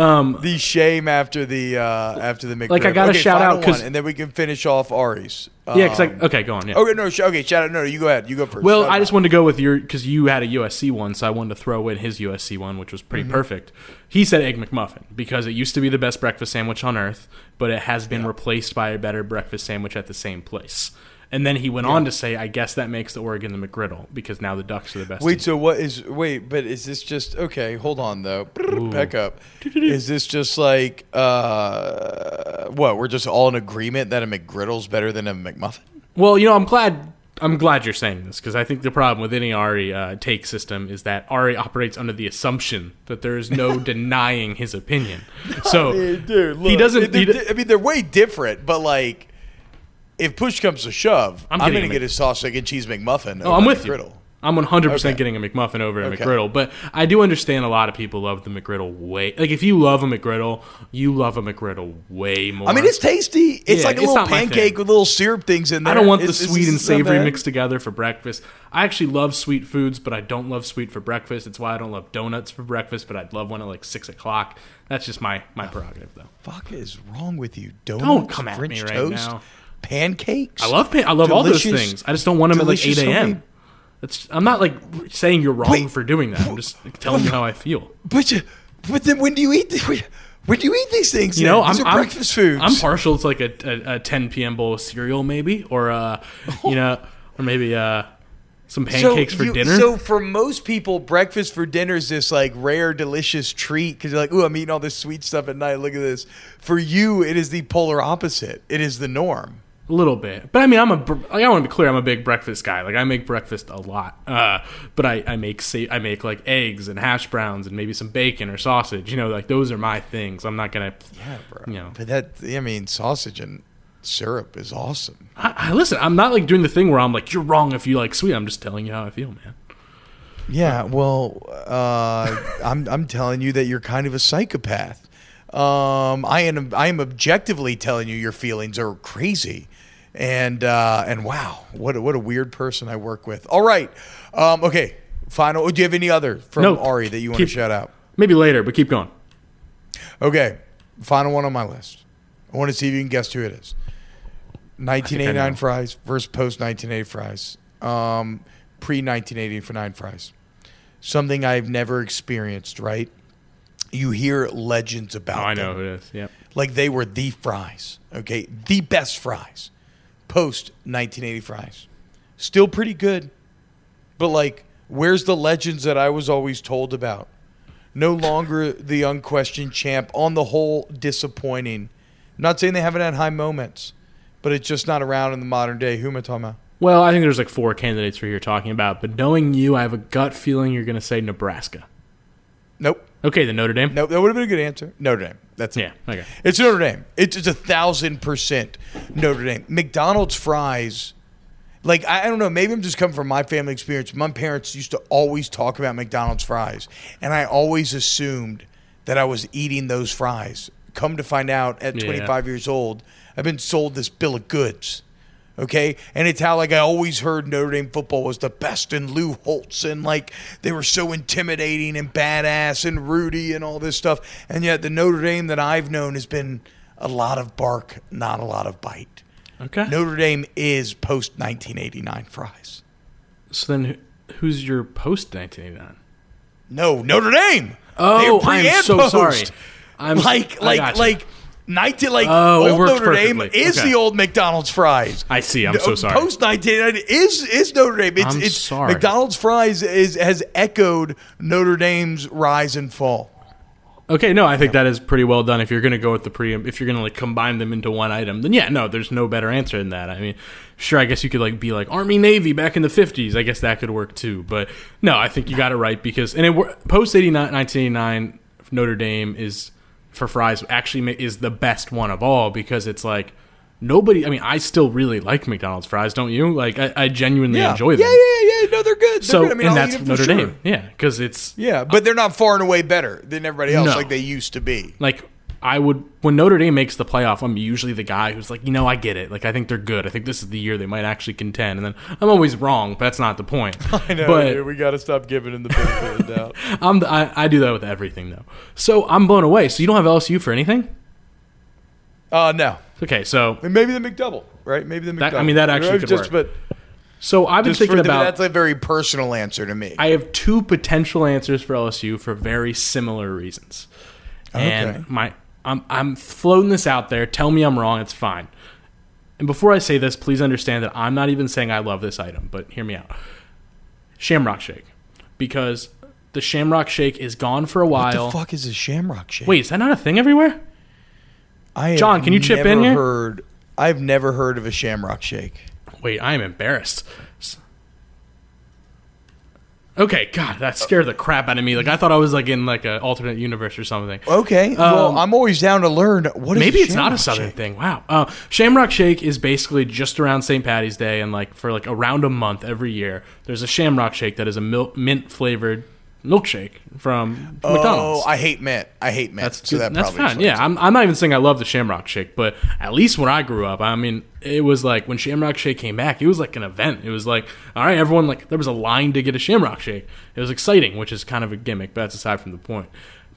Um, The shame after the uh after the McRib. Like, I gotta okay, shout out out 'cause- one, and then we can finish off Ari's. yeah, because Um, like, okay, go on. Yeah. Okay, no, sh- okay, shout out. No, no, you go ahead. You go first. Well, Shout I out. just wanted to go with your because you had a USC one, so I wanted to throw in his USC one, which was Mm-hmm. pretty perfect. He said egg McMuffin because it used to be the best breakfast sandwich on earth, but it has been replaced by a better breakfast sandwich at the same place. And then he went on to say, "I guess that makes the Oregon the McGriddle because now the Ducks are the best." Wait, team." so what is? Wait, but is this just okay? Hold on though. Back up. Is this just like uh what? We're just all in agreement that a McGriddle's better than a McMuffin? Well, you know, I'm glad. I'm glad you're saying this because I think the problem with any Ari uh, take system is that Ari operates under the assumption that there is no denying his opinion. So dude, he doesn't. He d- I mean, they're way different, but like, if push comes to shove, I'm I'm, going to get a sausage and cheese McMuffin. Oh, I'm with you. McGriddle. I'm 100% Okay. getting a McMuffin over a Okay. McGriddle, but I do understand a lot of people love the McGriddle way. Like if you love a McGriddle, you love a McGriddle way more. I mean, it's tasty. It's Yeah, like a it's little pancake with little syrup things in there. I don't want the It's- it's- sweet and savory mixed together for breakfast. I actually love sweet foods, but I don't love sweet for breakfast. It's why I don't love donuts for breakfast, but I'd love one at like six o'clock. That's just my my ah, prerogative, though. Fuck is wrong with you? Donuts, Don't come at French me right toast, now. Pancakes. I love pan- I love all those things. I just don't want them at like eight a.m. That's I'm not like saying you're wrong Wait. for doing that. I'm just telling you how I feel. But you- but then when do you eat? The, when do you eat these things? You know, I'm, I'm breakfast foods. I'm partial to like a, a, a 10 p.m. bowl of cereal, maybe, or uh, you know, or maybe uh, some pancakes for you- dinner. So for most people, breakfast for dinner is this like rare, delicious treat because you're like, "Ooh, I'm eating all this sweet stuff at night. Look at this." For you, it is the polar opposite. It is the norm. A little bit, but I mean, I'm a like I want to be clear. I'm a big breakfast guy. Like I make breakfast a lot, uh, but I, I make sa- I make like eggs and hash browns and maybe some bacon or sausage. You know, like those are my things. I'm not gonna. Yeah, bro. You know. But that I mean, sausage and syrup is awesome. I, I listen. I'm not like doing the thing where I'm like you're wrong if you like sweet. I'm just telling you how I feel, man. Yeah, well, uh, I'm I'm telling you that you're kind of a psychopath. Um, I am I am objectively telling you your feelings are crazy, and uh, and wow, what a, what a weird person I work with. All right, um, okay, final. Do you have any other from No, Ari that you want to shout out? Maybe later, but keep going. Okay, final one on my list. I want to see if you can guess who it is. I 1989 fries versus post 1980 fries. Um, pre 1989 fries. Something I've never experienced. Right? You hear legends about. Oh, I them. know who it is. Yep. Like they were the fries. Okay, the best fries. Post 1980 fries. Still pretty good, but like, where's the legends that I was always told about? No longer the unquestioned champ. On the whole, disappointing. not saying they haven't had high moments, but it's just not around in the modern day. Who am I talking about? Well, I think there's like four candidates for you're talking about, but knowing you, I have a gut feeling you're going to say Nebraska. Okay, the Notre Dame. Nope. That would have been a good answer. Notre Dame. That's it. Yeah. Okay. It's Notre Dame. It's, it's a thousand percent Notre Dame. McDonald's fries, like I, I don't know. Maybe I'm just coming from my family experience. My parents used to always talk about McDonald's fries, and I always assumed that I was eating those fries. Come to find out, at Yeah. 25 years old, I've been sold this bill of goods. Okay, and it's how like I always heard Notre Dame football was the best, and Lou Holtz, and like they were so intimidating and badass, and Rudy, and all this stuff. And yet the Notre Dame that I've known has been a lot of bark, not a lot of bite. Okay. Notre Dame is post 1989 fries. So then, who's your post 1989? No, Notre Dame. Oh, I'm so post. sorry. I'm like like like. 19, like Oh, old Notre Dame is Okay. the old McDonald's fries. I see. I'm so sorry. Post 1990 is is Notre Dame. It's, I'm it's sorry. McDonald's fries is has echoed Notre Dame's rise and fall. Okay, no, I think that is pretty well done. If you're going to go with the pre, if you're going to like combine them into one item, then yeah, no, there's no better answer than that. I mean, sure, I guess you could like be like Army Navy back in the 50s. I guess that could work too. But no, I think you got it right because and it post 89 1989 Notre Dame is for fries actually is the best one of all because it's like nobody. I mean, I still really like McDonald's fries, don't you? Like I, I genuinely Yeah. enjoy them. Yeah, yeah, yeah. No, they're good. They're So good. I mean, and I'll that's Notre sure. Dame, yeah, because it's Yeah, but they're not far and away better than everybody else No. like they used to be. like I would when Notre Dame makes the playoff, I'm usually the guy who's like, you know, I get it. Like I think they're good. I think this is the year they might actually contend. And then I'm always wrong, but that's not the point. I know. but dude, we got to stop giving them the benefit of the doubt. I'm the, I, I do that with everything though. So I'm blown away. So you don't have LSU for anything? Uh, no. Okay, so Maybe the McDouble, right? Maybe the McDouble. That- I mean, that actually could just, work. But so I've been thinking the, about. that's a very personal answer to me. I have two potential answers for LSU for very similar reasons. Okay. And my I'm I'm floating this out there. Tell me I'm wrong, it's fine. And before I say this, please understand that I'm not even saying I love this item, but hear me out. Shamrock Shake. Because the Shamrock Shake is gone for a while. what the fuck is a Shamrock Shake? Wait, is that not a thing everywhere? I John, can you chip in here? Heard, I've never heard of a Shamrock Shake. Wait, I am embarrassed. Okay, God, that scared the crap out of me. Like I thought I was like in like an alternate universe or something. Okay, well, Um, I'm always down to learn. What is Maybe it's not a southern Shake? thing. Wow. Uh, Shamrock Shake is basically just around St. Patty's Day, and like for like around a month every year, there's a Shamrock Shake that is a mint flavored milkshake from Oh, McDonald's. Oh, I hate mint. I hate mint. That's so that that's probably fine. Yeah, I'm, I'm not even saying I love the Shamrock Shake, but at least when I grew up, I mean, it was like when Shamrock Shake came back, it was like an event. It was like, all right, everyone like there was a line to get a Shamrock Shake. It was exciting, which is kind of a gimmick, but that's aside from the point.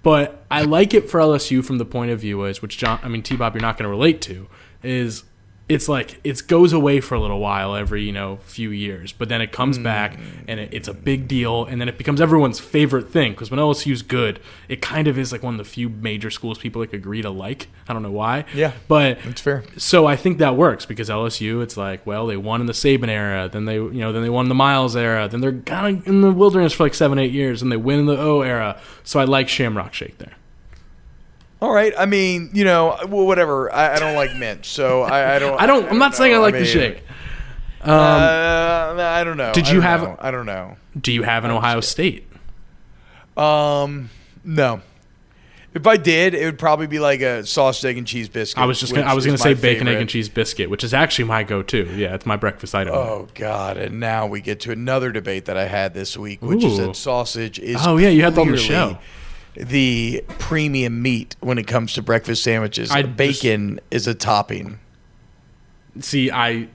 But I like it for LSU from the point of view is, which John, I mean, T Bob, you're not going to relate to, is it's like it goes away for a little while every you know few years, but then it comes Hmm. back and it, it's a big deal, and then it becomes everyone's favorite thing because when LSU's good, it kind of is like one of the few major schools people like agree to like. I don't know why. Yeah. but That's fair. So I think that works because LSU, it's like, well, they won in the Saban era, then they, you know, then they won in the Miles era, then they're kind of in the wilderness for like seven, eight years, and they win in the O era. So I like Shamrock Shake there. All right. I mean, you know, whatever. I, I don't like mint, so I, I don't. I don't. I'm not saying I like the mean, shake. uh, I don't know. Did you have- know. I don't know. Do you have an Ohio State? Um, no. If I did, it would probably be like a sausage, egg, and cheese biscuit. I was just gonna, I was going to say bacon, egg, and cheese biscuit, which is actually my go-to. Yeah, it's my breakfast item. Oh God! And now we get to another debate that I had this week, which is that sausage is. Oh, yeah, you had on the show. The premium meat when it comes to breakfast sandwiches. I bacon is a topping. See, I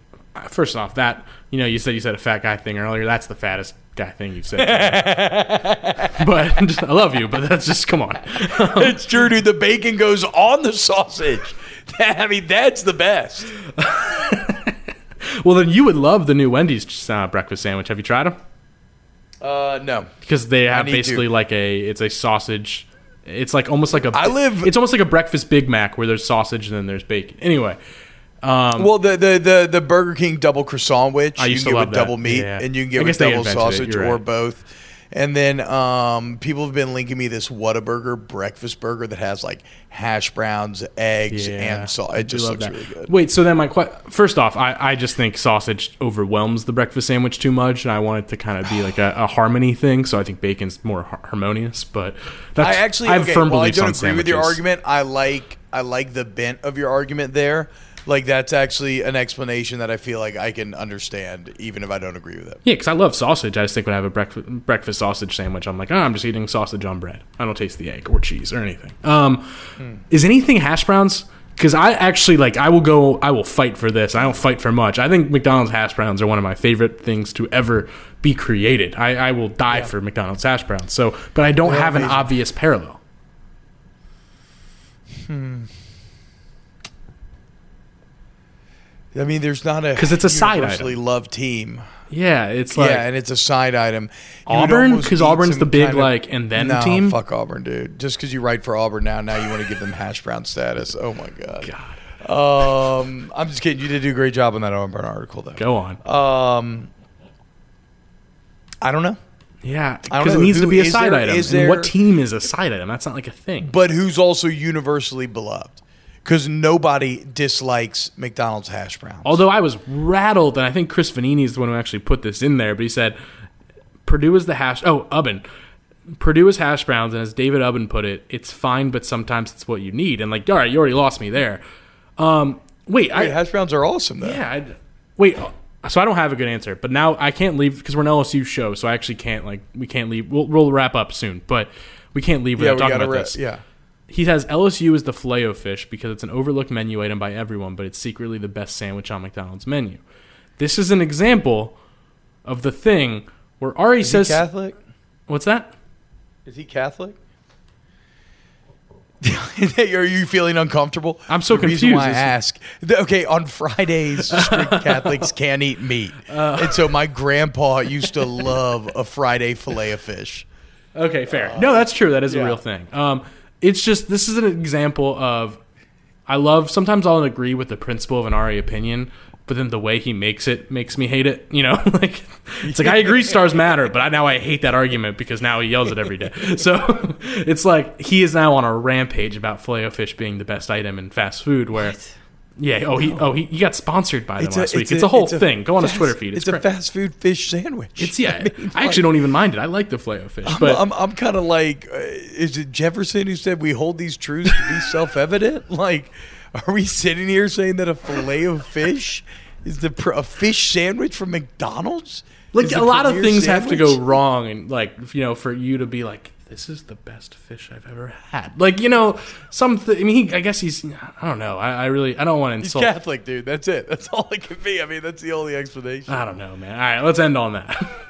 first off that you know you said you said a fat guy thing earlier. That's the fattest guy thing you've said. but I love you, but that's just come on. it's true, dude. The bacon goes on the sausage. I mean, that's the best. Well, then you would love the new Wendy's uh, breakfast sandwich. Have you tried them? Uh, no. Because they have basically to. like a it's a sausage. It's like almost like a. I live- It's almost like a breakfast Big Mac where there's sausage and then there's bacon. Anyway, um, Well, the, the the the Burger King double croissant which you can get with that. double meat, Yeah. and you can get with double invented it. sausage or right. both. And then um, people have been linking me this Whataburger breakfast burger that has like hash browns, eggs, yeah, and salt. It just looks that. really good. Wait, so then my que- first off, I, I just think sausage overwhelms the breakfast sandwich too much, and I want it to kind of be like a, a harmony thing. So I think bacon's more har- harmonious. But that's I actually I have okay, firm I beliefs don't on agree with your argument. I like I like the bent of your argument there. Like that's actually an explanation that I feel like I can understand, even if I don't agree with it. Yeah, because I love sausage. I just think when I have a breakfast breakfast sausage sandwich, I'm like, oh, I'm just eating sausage on bread. I don't taste the egg or cheese or anything. Um, hmm. Is anything hash browns? Because I actually like, I will go, I will fight for this. I don't fight for much. I think McDonald's hash browns are one of my favorite things to ever be created. I, I will die for McDonald's hash browns. So, but I don't They're have an obvious parallel. Hmm. I mean, there's not a because it's a side universally loved team. Yeah, it's like yeah, and it's a side item. Auburn? because Auburn's the big, kind of- like, and then no, team? Fuck Auburn, dude. Just because you write for Auburn now, now you want to give them hash brown status. Oh my god. God. Um, I'm just kidding. You did do a great job on that Auburn article, though. go on. Um, I don't know. yeah, because it needs to be a side there- item. And what team is a side item? That's not like a thing. But who's also universally beloved? Because nobody dislikes McDonald's hash browns. Although I was rattled, and I think Chris Vannini is the one who actually put this in there, but he said Purdue is the hash. Oh, Ubben. Purdue is hash browns, and as David Ubben put it, it's fine, but sometimes it's what you need. And like, all right, you already lost me there. Um, wait, I, Wait, hash browns are awesome, though. yeah, I, wait. So I don't have a good answer, but now I can't leave because we're an LSU show, so I actually can't like we can't leave. We'll, we'll wrap up soon, but we can't leave yeah, without we talking gotta about re- this. Yeah. He says LSU is the filet fish because it's an overlooked menu item by everyone, but it's secretly the best sandwich on McDonald's menu. This is an example of the thing where Ari Is he says, Catholic? "What's that? Is he Catholic? Are you feeling uncomfortable? I'm so the Reason confused. why I ask. okay, on Fridays, strict Catholics can't eat meat, Uh. and so my grandpa used to love a Friday fillet of fish. Okay, fair. No, that's true. That is a real thing. Um, it's just this is an example of I love. Sometimes I'll agree with the principle of an Ari opinion, but then the way he makes it makes me hate it. You know, like it's like I agree stars matter, but I, now I hate that argument because now he yells it every day. So it's like he is now on a rampage about filet fish being the best item in fast food. Where yeah, oh he oh he, he got sponsored by them last week. It's a, whole it's a thing. Go on his Twitter feed. It's, It's, a fast food fish sandwich. It's yeah. I, mean, actually like, don't even mind it. I like the filet fish, but I'm, I'm kind of like, uh, is it Jefferson who said we hold these truths to be self-evident? Like, are we sitting here saying that a fillet of fish is the pr- a fish sandwich from McDonald's? like a lot of things have to go wrong and like you know for you to be like this is the best fish i've ever had like you know some th- i mean he, i guess he's i don't know i, I really i don't want to He's insult Catholic, dude. That's it. That's all it can be. I mean, that's the only explanation. i don't know man all right let's end on that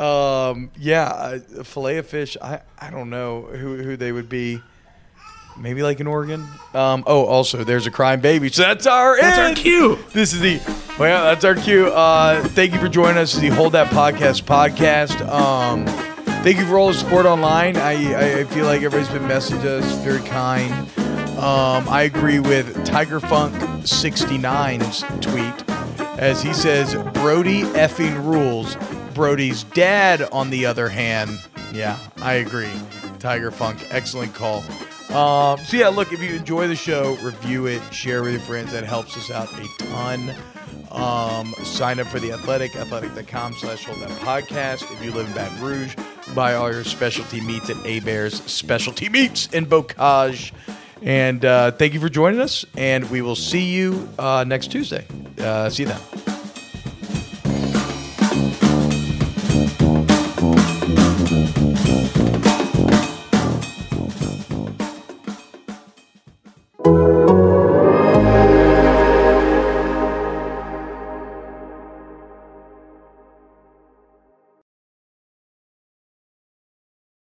Um, yeah, uh, fillet of fish. I, I don't know who who they would be. Maybe like in Oregon. Um, oh, also there's a crying baby. So that's our that's our cue This is the well, that's our cue. Uh, thank you for joining us. This is the Hold That Podcast podcast. Um, thank you for all the support online. I, I, feel like everybody's been messaging us very kind. Um, I agree with Tiger Funk 69's tweet as he says Brody effing rules. Brody's dad, on the other hand, yeah, I agree. Tiger Funk, excellent call. Um, so yeah, look, if you enjoy the show, review it, share with your friends. That helps us out a ton. Um, sign up for the Athletic, athletic.com slash hold that podcast. If you live in Baton Rouge, buy all your specialty meats at Hebert's Specialty Meats in Bocage. And uh, thank you for joining us. And we will see you uh, next Tuesday. Uh, see you then.